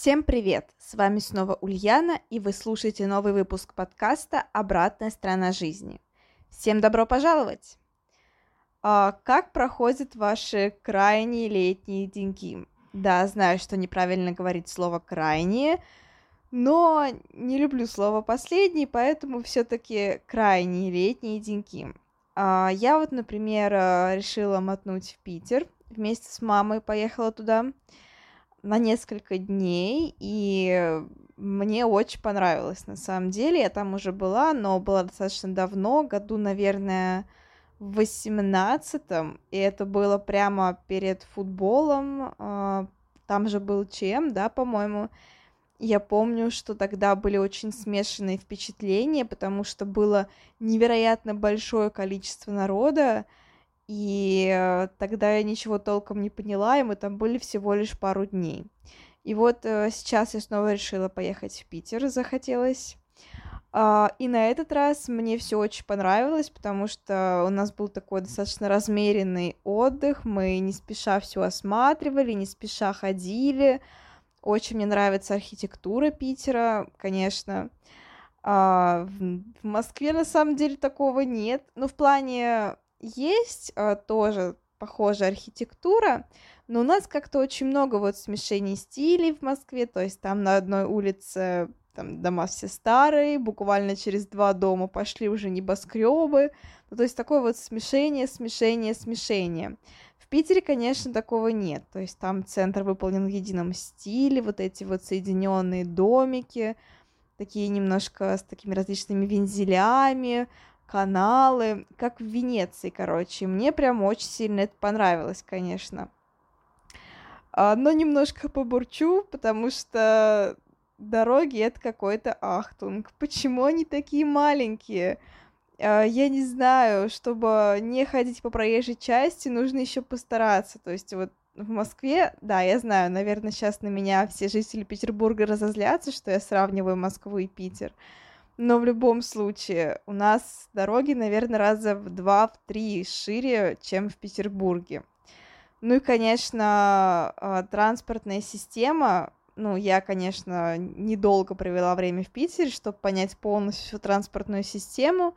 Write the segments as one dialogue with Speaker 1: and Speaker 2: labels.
Speaker 1: Всем привет! С вами снова Ульяна, и вы слушаете новый выпуск подкаста «Обратная сторона жизни». Всем добро пожаловать! А, как проходят ваши крайние летние деньги? Да, знаю, что неправильно говорить слово «крайние», но не люблю слово «последний», поэтому все таки крайние летние деньги. А, я вот, например, решила мотнуть в Питер, вместе с мамой поехала туда – на несколько дней, и мне очень понравилось на самом деле. Я там уже была, но была достаточно давно, году, наверное, в восемнадцатом, и это было прямо перед футболом. А, там же был ЧМ, да, по-моему. Я помню, что тогда были очень смешанные впечатления, потому что было невероятно большое количество народа, и э, тогда я ничего толком не поняла, и мы там были всего лишь пару дней. И вот э, сейчас я снова решила поехать в Питер, захотелось. Uh, и на этот раз мне все очень понравилось, потому что у нас был такой достаточно размеренный отдых, мы не спеша все осматривали, не спеша ходили. Очень мне нравится архитектура Питера, конечно. Uh, в, Москве на самом деле такого нет. Но в плане есть а, тоже похожая архитектура, но у нас как-то очень много вот смешений стилей в Москве, то есть там на одной улице там дома все старые, буквально через два дома пошли уже небоскребы, ну, то есть такое вот смешение, смешение, смешение. В Питере, конечно, такого нет, то есть там центр выполнен в едином стиле, вот эти вот соединенные домики, такие немножко с такими различными вензелями, каналы, как в Венеции, короче. Мне прям очень сильно это понравилось, конечно. А, но немножко побурчу, потому что дороги это какой-то ахтунг. Почему они такие маленькие? А, я не знаю, чтобы не ходить по проезжей части, нужно еще постараться. То есть вот в Москве, да, я знаю, наверное, сейчас на меня все жители Петербурга разозлятся, что я сравниваю Москву и Питер. Но в любом случае, у нас дороги, наверное, раза в два, в три шире, чем в Петербурге. Ну и, конечно, а, транспортная система. Ну, я, конечно, недолго провела время в Питере, чтобы понять полностью всю транспортную систему.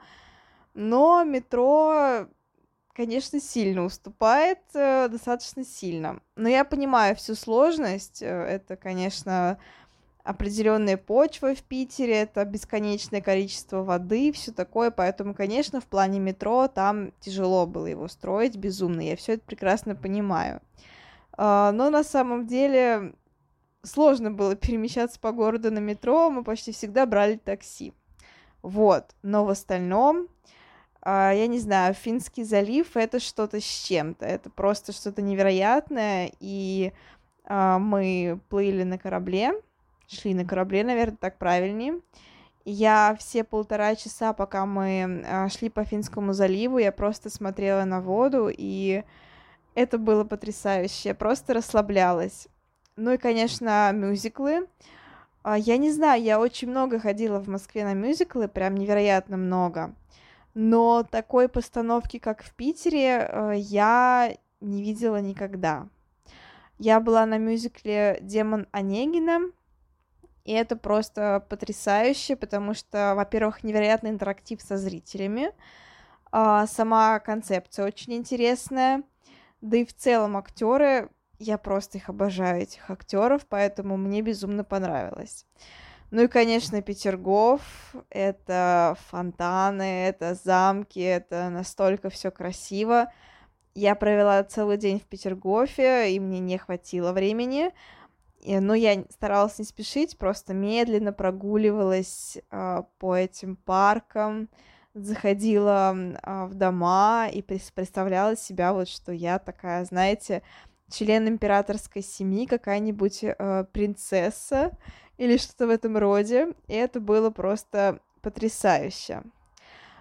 Speaker 1: Но метро, конечно, сильно уступает, э, достаточно сильно. Но я понимаю всю сложность. Э, это, конечно, определенные почвы в Питере, это бесконечное количество воды, все такое, поэтому, конечно, в плане метро там тяжело было его строить, безумно, я все это прекрасно понимаю. А, но на самом деле сложно было перемещаться по городу на метро, мы почти всегда брали такси. Вот, но в остальном, а, я не знаю, Финский залив это что-то с чем-то, это просто что-то невероятное, и а, мы плыли на корабле, шли на корабле, наверное, так правильнее. Я все полтора часа, пока мы а, шли по Финскому заливу, я просто смотрела на воду, и это было потрясающе. Я просто расслаблялась. Ну и, конечно, мюзиклы. А, я не знаю, я очень много ходила в Москве на мюзиклы, прям невероятно много. Но такой постановки, как в Питере, а, я не видела никогда. Я была на мюзикле «Демон Онегина», и это просто потрясающе, потому что, во-первых, невероятный интерактив со зрителями, а, сама концепция очень интересная, да и в целом актеры, я просто их обожаю, этих актеров, поэтому мне безумно понравилось. Ну и, конечно, Петергоф, это фонтаны, это замки, это настолько все красиво. Я провела целый день в Петергофе, и мне не хватило времени, но я старалась не спешить, просто медленно прогуливалась э, по этим паркам, заходила э, в дома и представляла себя вот, что я такая, знаете, член императорской семьи, какая-нибудь э, принцесса, или что-то в этом роде, и это было просто потрясающе.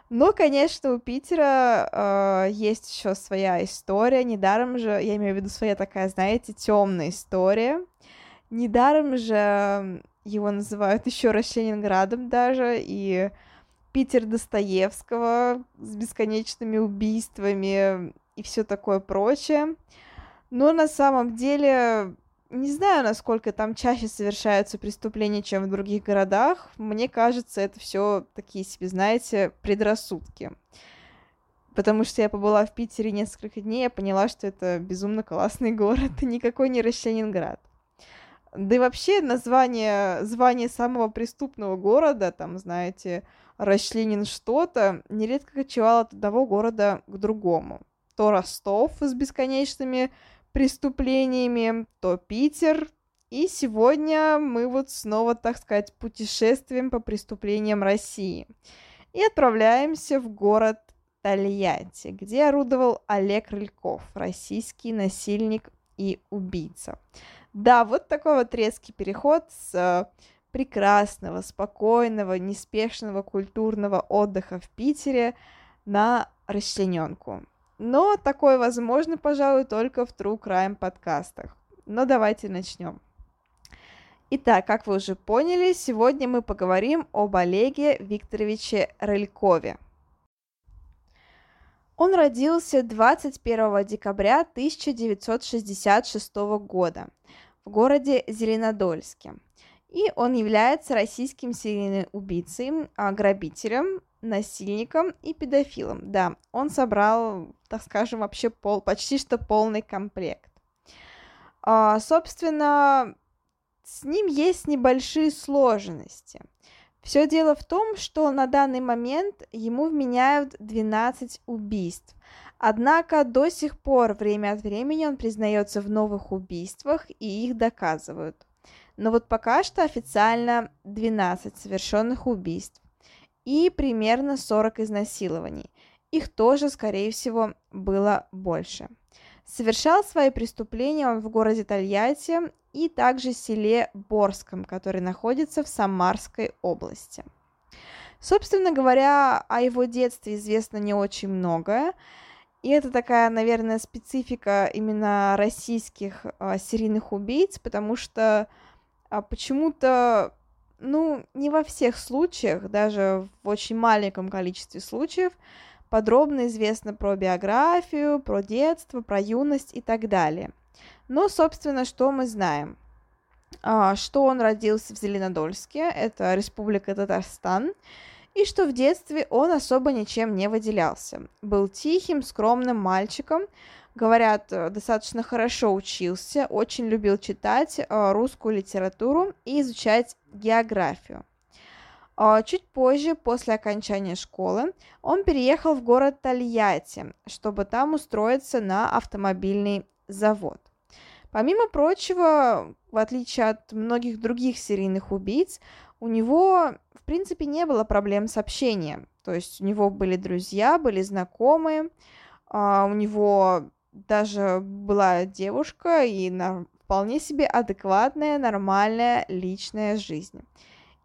Speaker 1: Но, конечно, у Питера э, есть еще своя история. Недаром же, я имею в виду своя такая, знаете, темная история. Недаром же его называют еще раз Ленинградом даже, и Питер Достоевского с бесконечными убийствами и все такое прочее. Но на самом деле не знаю, насколько там чаще совершаются преступления, чем в других городах. Мне кажется, это все такие себе, знаете, предрассудки. Потому что я побыла в Питере несколько дней, я поняла, что это безумно классный город, никакой не Ленинград. Да и вообще название, звание самого преступного города, там, знаете, Расчленин что-то, нередко кочевало от одного города к другому. То Ростов с бесконечными преступлениями, то Питер. И сегодня мы вот снова, так сказать, путешествуем по преступлениям России. И отправляемся в город Тольятти, где орудовал Олег Рыльков, российский насильник и убийца. Да, вот такой вот резкий переход с э, прекрасного, спокойного, неспешного культурного отдыха в Питере на расчлененку. Но такое возможно, пожалуй, только в True Crime подкастах. Но давайте начнем. Итак, как вы уже поняли, сегодня мы поговорим об Олеге Викторовиче Рылькове. Он родился 21 декабря 1966 года в городе Зеленодольске. И он является российским серийным убийцей, а, грабителем, насильником и педофилом. Да, он собрал, так скажем, вообще пол, почти что полный комплект. А, собственно, с ним есть небольшие сложности. Все дело в том, что на данный момент ему вменяют 12 убийств. Однако до сих пор время от времени он признается в новых убийствах и их доказывают. Но вот пока что официально 12 совершенных убийств и примерно 40 изнасилований. Их тоже, скорее всего, было больше. Совершал свои преступления он в городе Тольятти и также селе Борском, который находится в Самарской области. Собственно говоря, о его детстве известно не очень многое. И это такая, наверное, специфика именно российских э, серийных убийц, потому что э, почему-то ну, не во всех случаях, даже в очень маленьком количестве случаев, подробно известно про биографию, про детство, про юность и так далее. Но, собственно, что мы знаем? А, что он родился в Зеленодольске, это Республика Татарстан, и что в детстве он особо ничем не выделялся. Был тихим, скромным мальчиком, говорят, э, достаточно хорошо учился, очень любил читать э, русскую литературу и изучать географию. А, чуть позже, после окончания школы, он переехал в город Тольятти, чтобы там устроиться на автомобильный завод. Помимо прочего, в отличие от многих других серийных убийц, у него, в принципе, не было проблем с общением. То есть у него были друзья, были знакомые, а, у него даже была девушка и вполне себе адекватная, нормальная личная жизнь.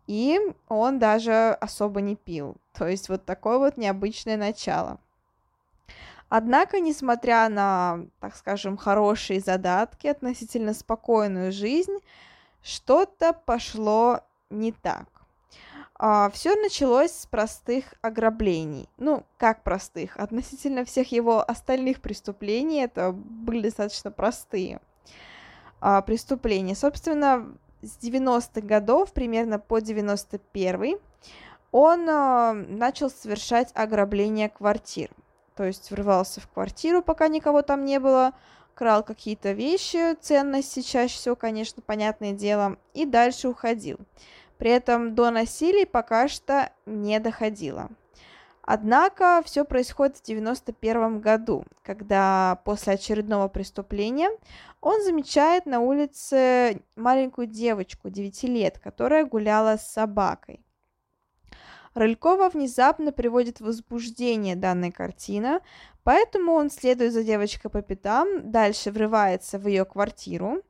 Speaker 1: И он даже особо не пил. То есть вот такое вот необычное начало. Однако, несмотря на, так скажем, хорошие задатки, относительно спокойную жизнь, что-то пошло не так. А, все началось с простых ограблений. Ну, как простых? Относительно всех его остальных преступлений это были достаточно простые а, преступления. Собственно, с 90-х годов, примерно по 91 он а, начал совершать ограбление квартир. То есть врывался в квартиру, пока никого там не было, крал какие-то вещи, ценности чаще всего, конечно, понятное дело, и дальше уходил. При этом до насилия пока что не доходило. Однако все происходит в 91 году, когда после очередного преступления он замечает на улице маленькую девочку 9 лет, которая гуляла с собакой. Рылькова внезапно приводит в возбуждение данная картина, поэтому он следует за девочкой по пятам, дальше врывается в ее квартиру,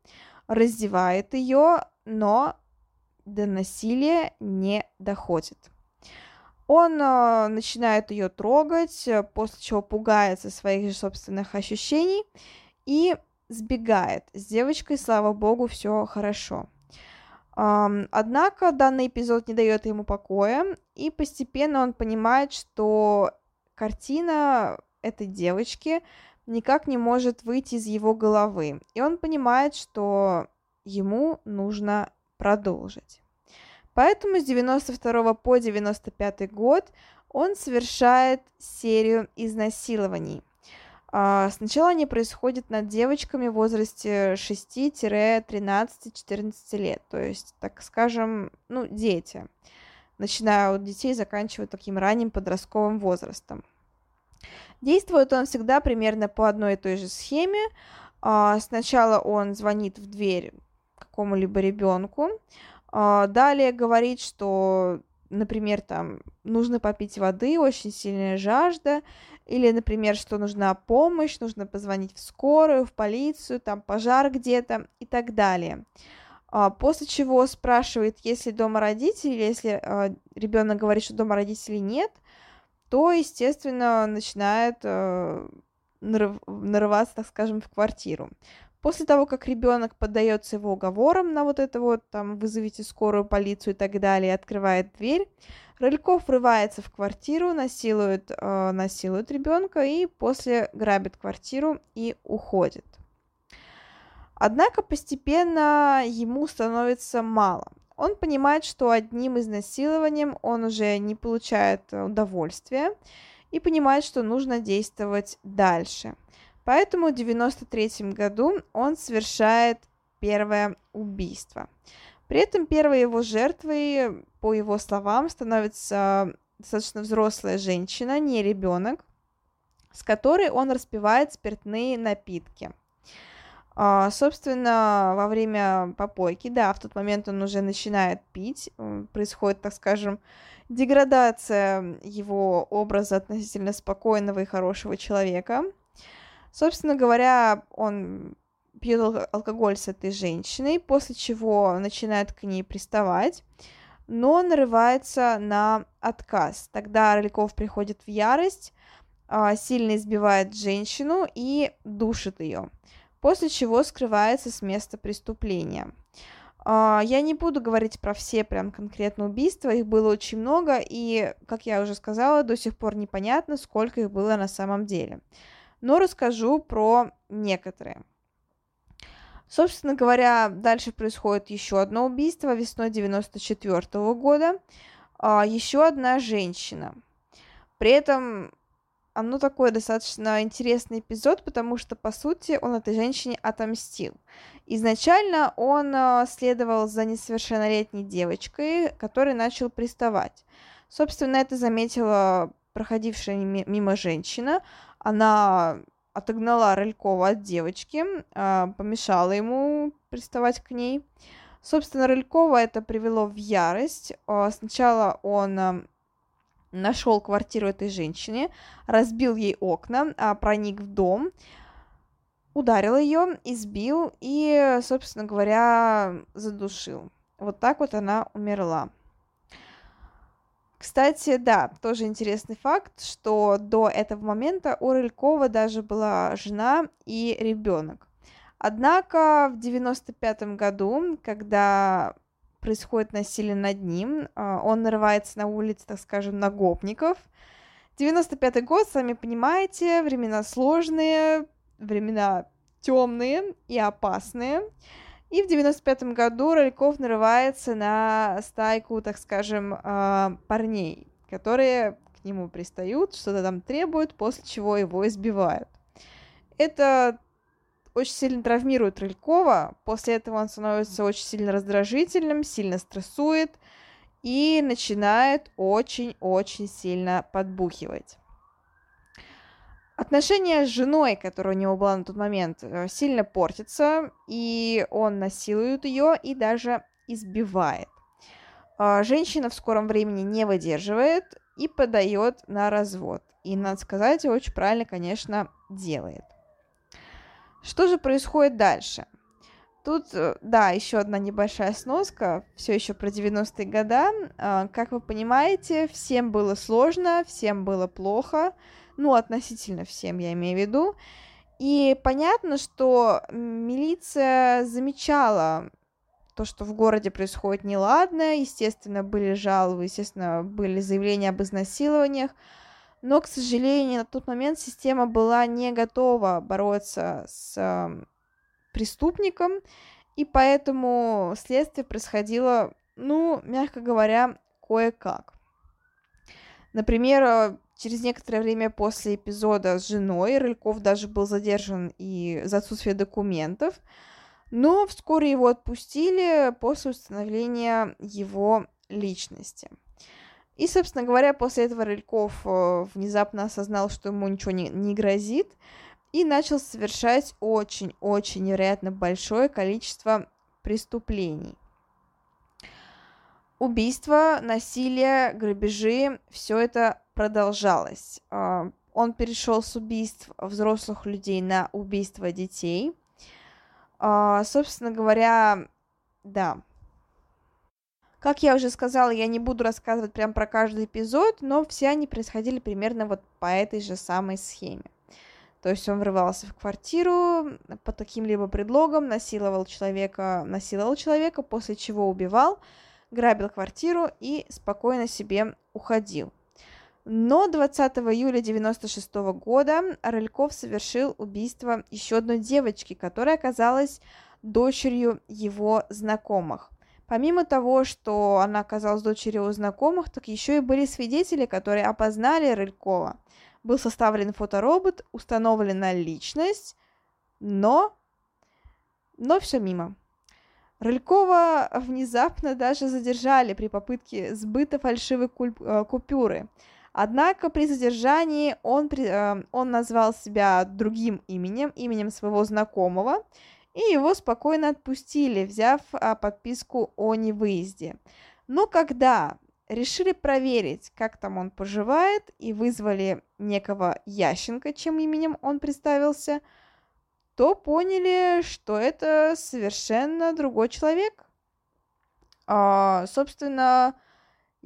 Speaker 1: раздевает ее, но до насилия не доходит. Он э, начинает ее трогать, после чего пугается своих же собственных ощущений и сбегает. С девочкой, слава богу, все хорошо. Однако данный эпизод не дает ему покоя, и постепенно он понимает, что картина этой девочки никак не может выйти из его головы. И он понимает, что ему нужно продолжить. Поэтому с 92 по 95 год он совершает серию изнасилований – сначала они происходят над девочками в возрасте 6-13-14 лет, то есть, так скажем, ну, дети, начиная от детей, заканчивая таким ранним подростковым возрастом. Действует он всегда примерно по одной и той же схеме. А, сначала он звонит в дверь какому-либо ребенку, а, далее говорит, что, например, там нужно попить воды, очень сильная жажда, или, например, что нужна помощь, нужно позвонить в скорую, в полицию, там пожар где-то и так далее. А, после чего спрашивает, есть ли дома родители, если а, ребенок говорит, что дома родителей нет, то, естественно, начинает а, нарываться, так скажем, в квартиру. После того, как ребенок поддается его уговорам на вот это вот, там, вызовите скорую, полицию и так далее, открывает дверь, Рыльков врывается в квартиру, насилует, э, насилует ребенка и после грабит квартиру и уходит. Однако постепенно ему становится мало. Он понимает, что одним изнасилованием он уже не получает удовольствия и понимает, что нужно действовать дальше. Поэтому в 93 году он совершает первое убийство. При этом первой его жертвой, по его словам, становится достаточно взрослая женщина, не ребенок, с которой он распивает спиртные напитки. А, собственно, во время попойки, да, в тот момент он уже начинает пить, происходит, так скажем, деградация его образа относительно спокойного и хорошего человека. Собственно говоря, он пьет алкоголь с этой женщиной, после чего начинает к ней приставать, но нарывается на отказ. Тогда Рыльков приходит в ярость, а, сильно избивает женщину и душит ее, после чего скрывается с места преступления. А, я не буду говорить про все прям конкретно убийства, их было очень много, и, как я уже сказала, до сих пор непонятно, сколько их было на самом деле. Но расскажу про некоторые. Собственно говоря, дальше происходит еще одно убийство весной 94 -го года. А, еще одна женщина. При этом оно такой достаточно интересный эпизод, потому что, по сути, он этой женщине отомстил. Изначально он а, следовал за несовершеннолетней девочкой, которая начал приставать. Собственно, это заметила проходившая мимо женщина. Она отогнала Рылькова от девочки, а, помешала ему приставать к ней. Собственно, Рылькова это привело в ярость. А, сначала он а, нашел квартиру этой женщины, разбил ей окна, проник в дом, ударил ее, избил и, собственно говоря, задушил. Вот так вот она умерла. Кстати, да, тоже интересный факт, что до этого момента у Рылькова даже была жена и ребенок. Однако в 95 году, когда происходит насилие над ним, а, он нарывается на улице, так скажем, на гопников. 95 год, сами понимаете, времена сложные, времена темные и опасные. И в 95 году Рольков нарывается на стайку, так скажем, а, парней, которые к нему пристают, что-то там требуют, после чего его избивают. Это очень сильно травмирует Рылькова, после этого он становится очень сильно раздражительным, сильно стрессует и начинает очень-очень сильно подбухивать. Отношения с женой, которая у него была на тот момент, э, сильно портятся, и он насилует ее и даже избивает. А, женщина в скором времени не выдерживает и подает на развод. И, надо сказать, очень правильно, конечно, делает. Что же происходит дальше? Тут, э, да, еще одна небольшая сноска, все еще про 90-е годы. А, как вы понимаете, всем было сложно, всем было плохо, ну, относительно всем, я имею в виду. И понятно, что милиция замечала то, что в городе происходит неладно, естественно, были жалобы, естественно, были заявления об изнасилованиях, но, к сожалению, на тот момент система была не готова бороться с преступником, и поэтому следствие происходило, ну, мягко говоря, кое-как. Например, э, через некоторое время после эпизода с женой Рыльков даже был задержан и за отсутствие документов, но вскоре его отпустили после установления его личности. И, собственно говоря, после этого Рыльков э, внезапно осознал, что ему ничего не, не грозит, и начал совершать очень-очень невероятно большое количество преступлений. Убийства, насилие, грабежи, все это продолжалось. А, он перешел с убийств взрослых людей на убийство детей. А, собственно говоря, да. Как я уже сказала, я не буду рассказывать прям про каждый эпизод, но все они происходили примерно вот по этой же самой схеме. То есть он врывался в квартиру по таким-либо предлогам, насиловал человека, насиловал человека, после чего убивал, грабил квартиру и спокойно себе уходил. Но 20 июля 1996 года Рыльков совершил убийство еще одной девочки, которая оказалась дочерью его знакомых. Помимо того, что она оказалась дочерью его знакомых, так еще и были свидетели, которые опознали Рылькова – был составлен фоторобот, установлена личность, но... Но все мимо. Рылькова внезапно даже задержали при попытке сбыта фальшивой э, купюры. Однако при задержании он, э, он назвал себя другим именем, именем своего знакомого, и его спокойно отпустили, взяв а, подписку о невыезде. Но когда решили проверить, как там он поживает, и вызвали некого Ященко, чем именем он представился, то поняли, что это совершенно другой человек. А, собственно,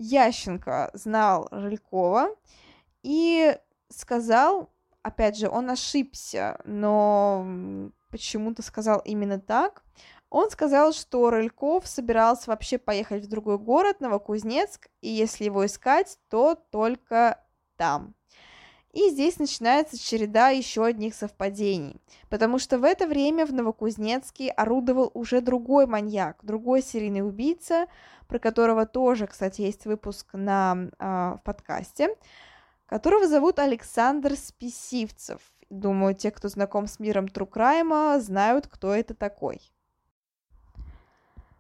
Speaker 1: Ященко знал Рылькова и сказал, опять же, он ошибся, но почему-то сказал именно так, он сказал, что Рыльков собирался вообще поехать в другой город, Новокузнецк, и если его искать, то только там. И здесь начинается череда еще одних совпадений, потому что в это время в Новокузнецке орудовал уже другой маньяк, другой серийный убийца, про которого тоже, кстати, есть выпуск на э, в подкасте, которого зовут Александр Списивцев. Думаю, те, кто знаком с миром Трукрайма, знают, кто это такой.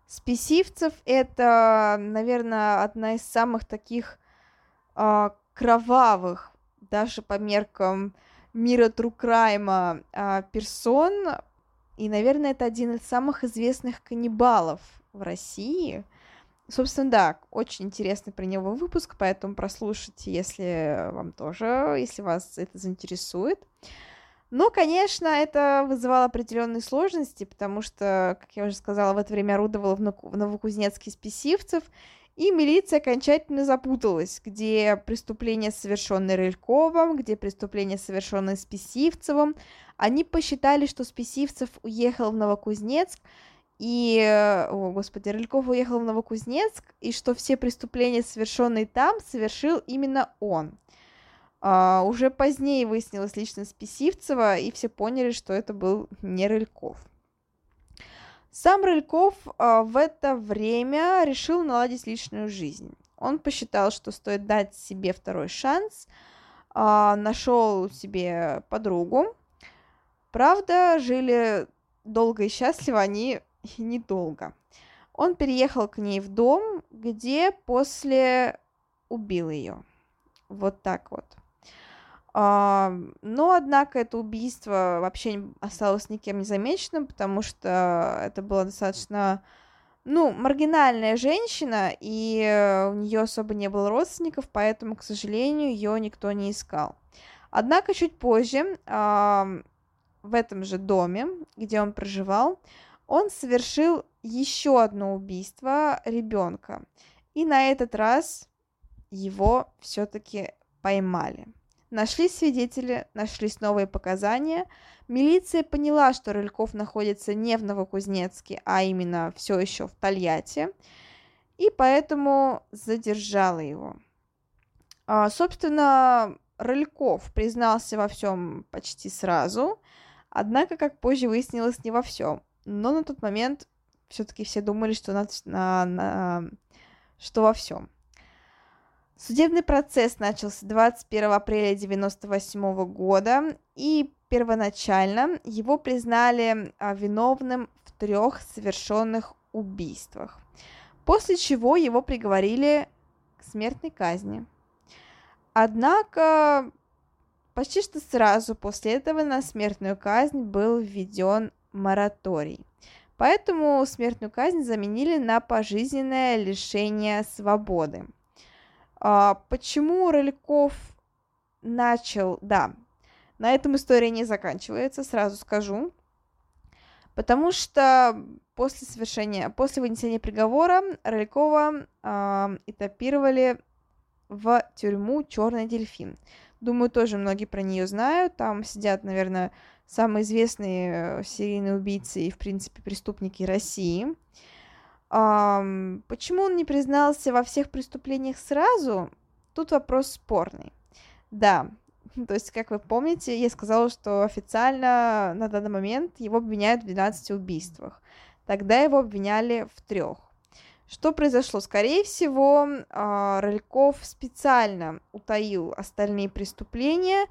Speaker 1: Спесивцев это, наверное, одна из самых таких э, кровавых, даже по меркам мира Трукрайма персон. И, наверное, это один из самых известных каннибалов в России. Собственно, да, очень интересный про него выпуск, поэтому прослушайте, если вам тоже, если вас это заинтересует. Но, конечно, это вызывало определенные сложности, потому что, как я уже сказала, в это время орудовала в Новокузнецке спесивцев, и милиция окончательно запуталась, где преступление, совершенное Рыльковым, где преступление, совершенное Списивцевым. Они посчитали, что Списивцев уехал в Новокузнецк, и, о, господи, Рыльков уехал в Новокузнецк, и что все преступления, совершенные там, совершил именно он. А, уже позднее выяснилась личность Писивцева, и все поняли, что это был не Рыльков. Сам Рыльков а, в это время решил наладить личную жизнь. Он посчитал, что стоит дать себе второй шанс, а, нашел себе подругу. Правда, жили долго и счастливо они недолго. Он переехал к ней в дом, где после убил ее. Вот так вот. А, но, однако, это убийство вообще осталось никем не замеченным, потому что это была достаточно, ну, маргинальная женщина, и у нее особо не было родственников, поэтому, к сожалению, ее никто не искал. Однако чуть позже, в этом же доме, где он проживал, он совершил еще одно убийство ребенка. И на этот раз его все-таки поймали. Нашли свидетели, нашлись новые показания. Милиция поняла, что Рыльков находится не в Новокузнецке, а именно все еще в Тольятти, и поэтому задержала его. А, собственно, Рыльков признался во всем почти сразу, однако, как позже выяснилось, не во всем. Но на тот момент все-таки все думали, что, на, на, на, что во всем. Судебный процесс начался 21 апреля 1998 года, и первоначально его признали а, виновным в трех совершенных убийствах, после чего его приговорили к смертной казни. Однако почти что сразу после этого на смертную казнь был введен мораторий. Поэтому смертную казнь заменили на пожизненное лишение свободы. А, почему Роликов начал... Да, на этом история не заканчивается, сразу скажу. Потому что после совершения, после вынесения приговора Роликова э, этапировали в тюрьму Черный дельфин. Думаю, тоже многие про нее знают. Там сидят, наверное, самые известные э, серийные убийцы и, в принципе, преступники России. Почему он не признался во всех преступлениях сразу? Тут вопрос спорный. Да, то есть, как вы помните, я сказала, что официально на данный момент его обвиняют в 12 убийствах. Тогда его обвиняли в трех. Что произошло? Скорее всего, а, Рыльков специально утаил остальные преступления,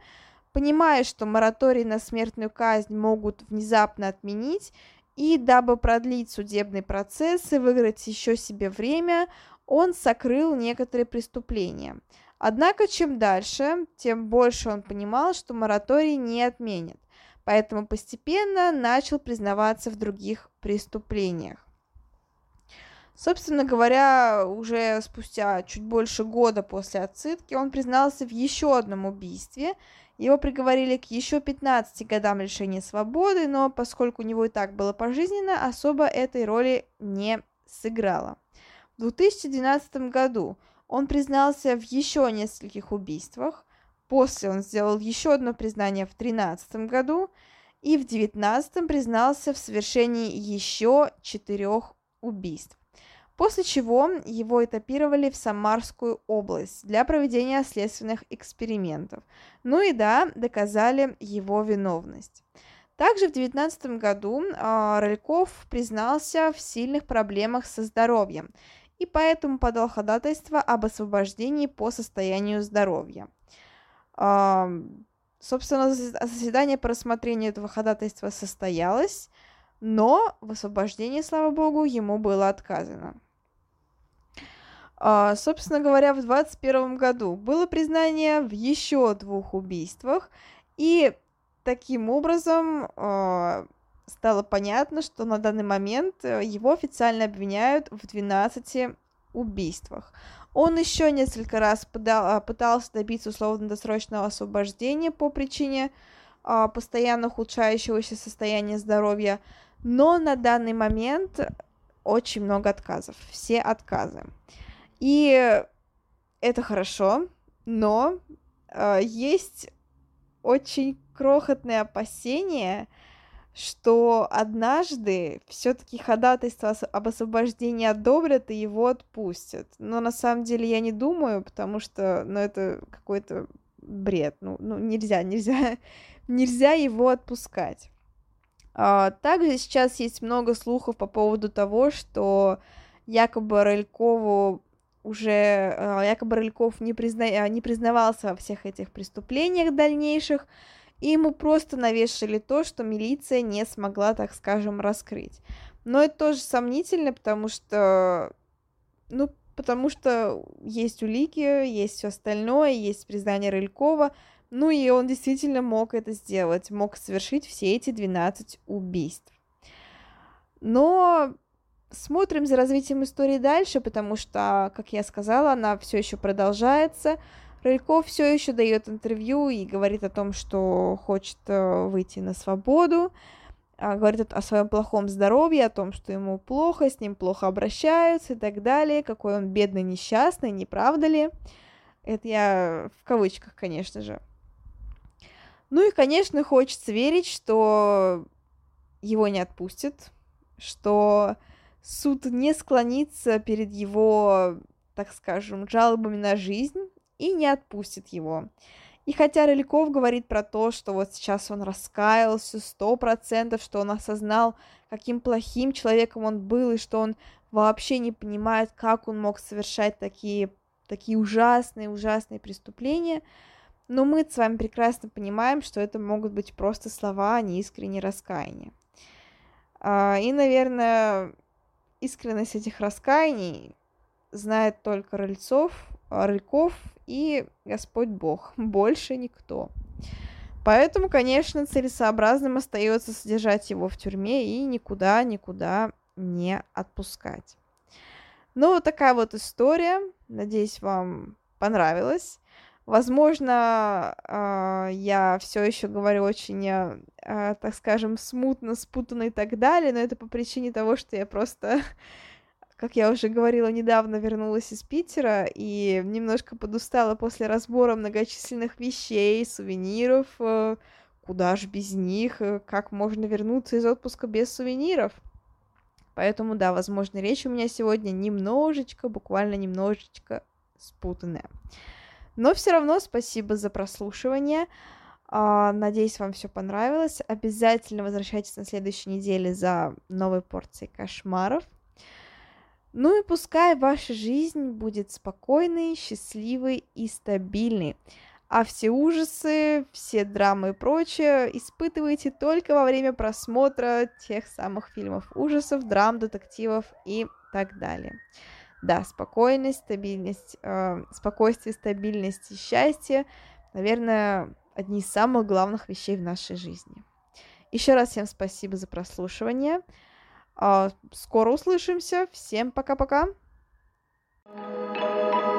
Speaker 1: понимая, что мораторий на смертную казнь могут внезапно отменить, и дабы продлить судебный процесс и выиграть еще себе время, он сокрыл некоторые преступления. Однако, чем дальше, тем больше он понимал, что мораторий не отменит, поэтому постепенно начал признаваться в других преступлениях. Собственно говоря, уже спустя чуть больше года после отсыдки он признался в еще одном убийстве его приговорили к еще 15 годам лишения свободы, но поскольку у него и так было пожизненно, особо этой роли не сыграло. В 2012 году он признался в еще нескольких убийствах, после он сделал еще одно признание в 2013 году, и в 2019 признался в совершении еще четырех убийств после чего его этапировали в Самарскую область для проведения следственных экспериментов. Ну и да, доказали его виновность. Также в 2019 году э, Рыльков признался в сильных проблемах со здоровьем и поэтому подал ходатайство об освобождении по состоянию здоровья. Э, собственно, заседание по рассмотрению этого ходатайства состоялось, но в освобождении, слава богу, ему было отказано. А, собственно говоря, в 2021 году было признание в еще двух убийствах, и таким образом а, стало понятно, что на данный момент э, его официально обвиняют в 12 убийствах. Он еще несколько раз подал, а, пытался добиться условно-досрочного освобождения по причине постоянно ухудшающегося состояния здоровья, но на данный момент очень много отказов, все отказы. И это хорошо, но э, есть очень крохотное опасение, что однажды все-таки ходатайство об освобождении одобрят и его отпустят. Но на самом деле я не думаю, потому что, ну, это какой-то бред. Ну, ну нельзя, нельзя, нельзя его отпускать. А, также сейчас есть много слухов по поводу того, что якобы Рылькову уже э, якобы Рыльков не, призна... Э, не признавался во всех этих преступлениях дальнейших, и ему просто навешали то, что милиция не смогла, так скажем, раскрыть. Но это тоже сомнительно, потому что, ну, потому что есть улики, есть все остальное, есть признание Рылькова, ну и он действительно мог это сделать, мог совершить все эти 12 убийств. Но смотрим за развитием истории дальше, потому что, как я сказала, она все еще продолжается. Рыльков все еще дает интервью и говорит о том, что хочет э, выйти на свободу. а, говорит о своем плохом здоровье, о том, что ему плохо, с ним плохо обращаются и так далее, какой он бедный, несчастный, не правда ли? Это я в кавычках, конечно же. Ну и, конечно, хочется верить, что его не отпустят, что суд не склонится перед его, так скажем, жалобами на жизнь и не отпустит его. И хотя Рыльков говорит про то, что вот сейчас он раскаялся сто процентов, что он осознал, каким плохим человеком он был, и что он вообще не понимает, как он мог совершать такие, такие ужасные, ужасные преступления, но мы с вами прекрасно понимаем, что это могут быть просто слова, а не искреннее раскаяние. А, и, наверное, искренность этих раскаяний знает только Рыльцов, Рыльков и Господь Бог, больше никто. Поэтому, конечно, целесообразным остается содержать его в тюрьме и никуда, никуда не отпускать. Ну, вот такая вот история. Надеюсь, вам понравилось. Возможно, а, я все еще говорю очень, а, так скажем, смутно, спутанно и так далее, но это по причине того, что я просто как я уже говорила, недавно вернулась из Питера и немножко подустала после разбора многочисленных вещей, сувениров. Э, куда ж без них? Э, как можно вернуться из отпуска без сувениров? Поэтому, да, возможно, речь у меня сегодня немножечко, буквально немножечко спутанная. Но все равно спасибо за прослушивание. А, надеюсь, вам все понравилось. Обязательно возвращайтесь на следующей неделе за новой порцией кошмаров. Ну и пускай ваша жизнь будет спокойной, счастливой и стабильной. А все ужасы, все драмы и прочее испытывайте только во время просмотра тех самых фильмов ужасов, драм, детективов и так далее. Да, спокойность, стабильность, э, спокойствие, стабильность и счастье, наверное, одни из самых главных вещей в нашей жизни. Еще раз всем спасибо за прослушивание. А, скоро услышимся. Всем пока-пока. thank you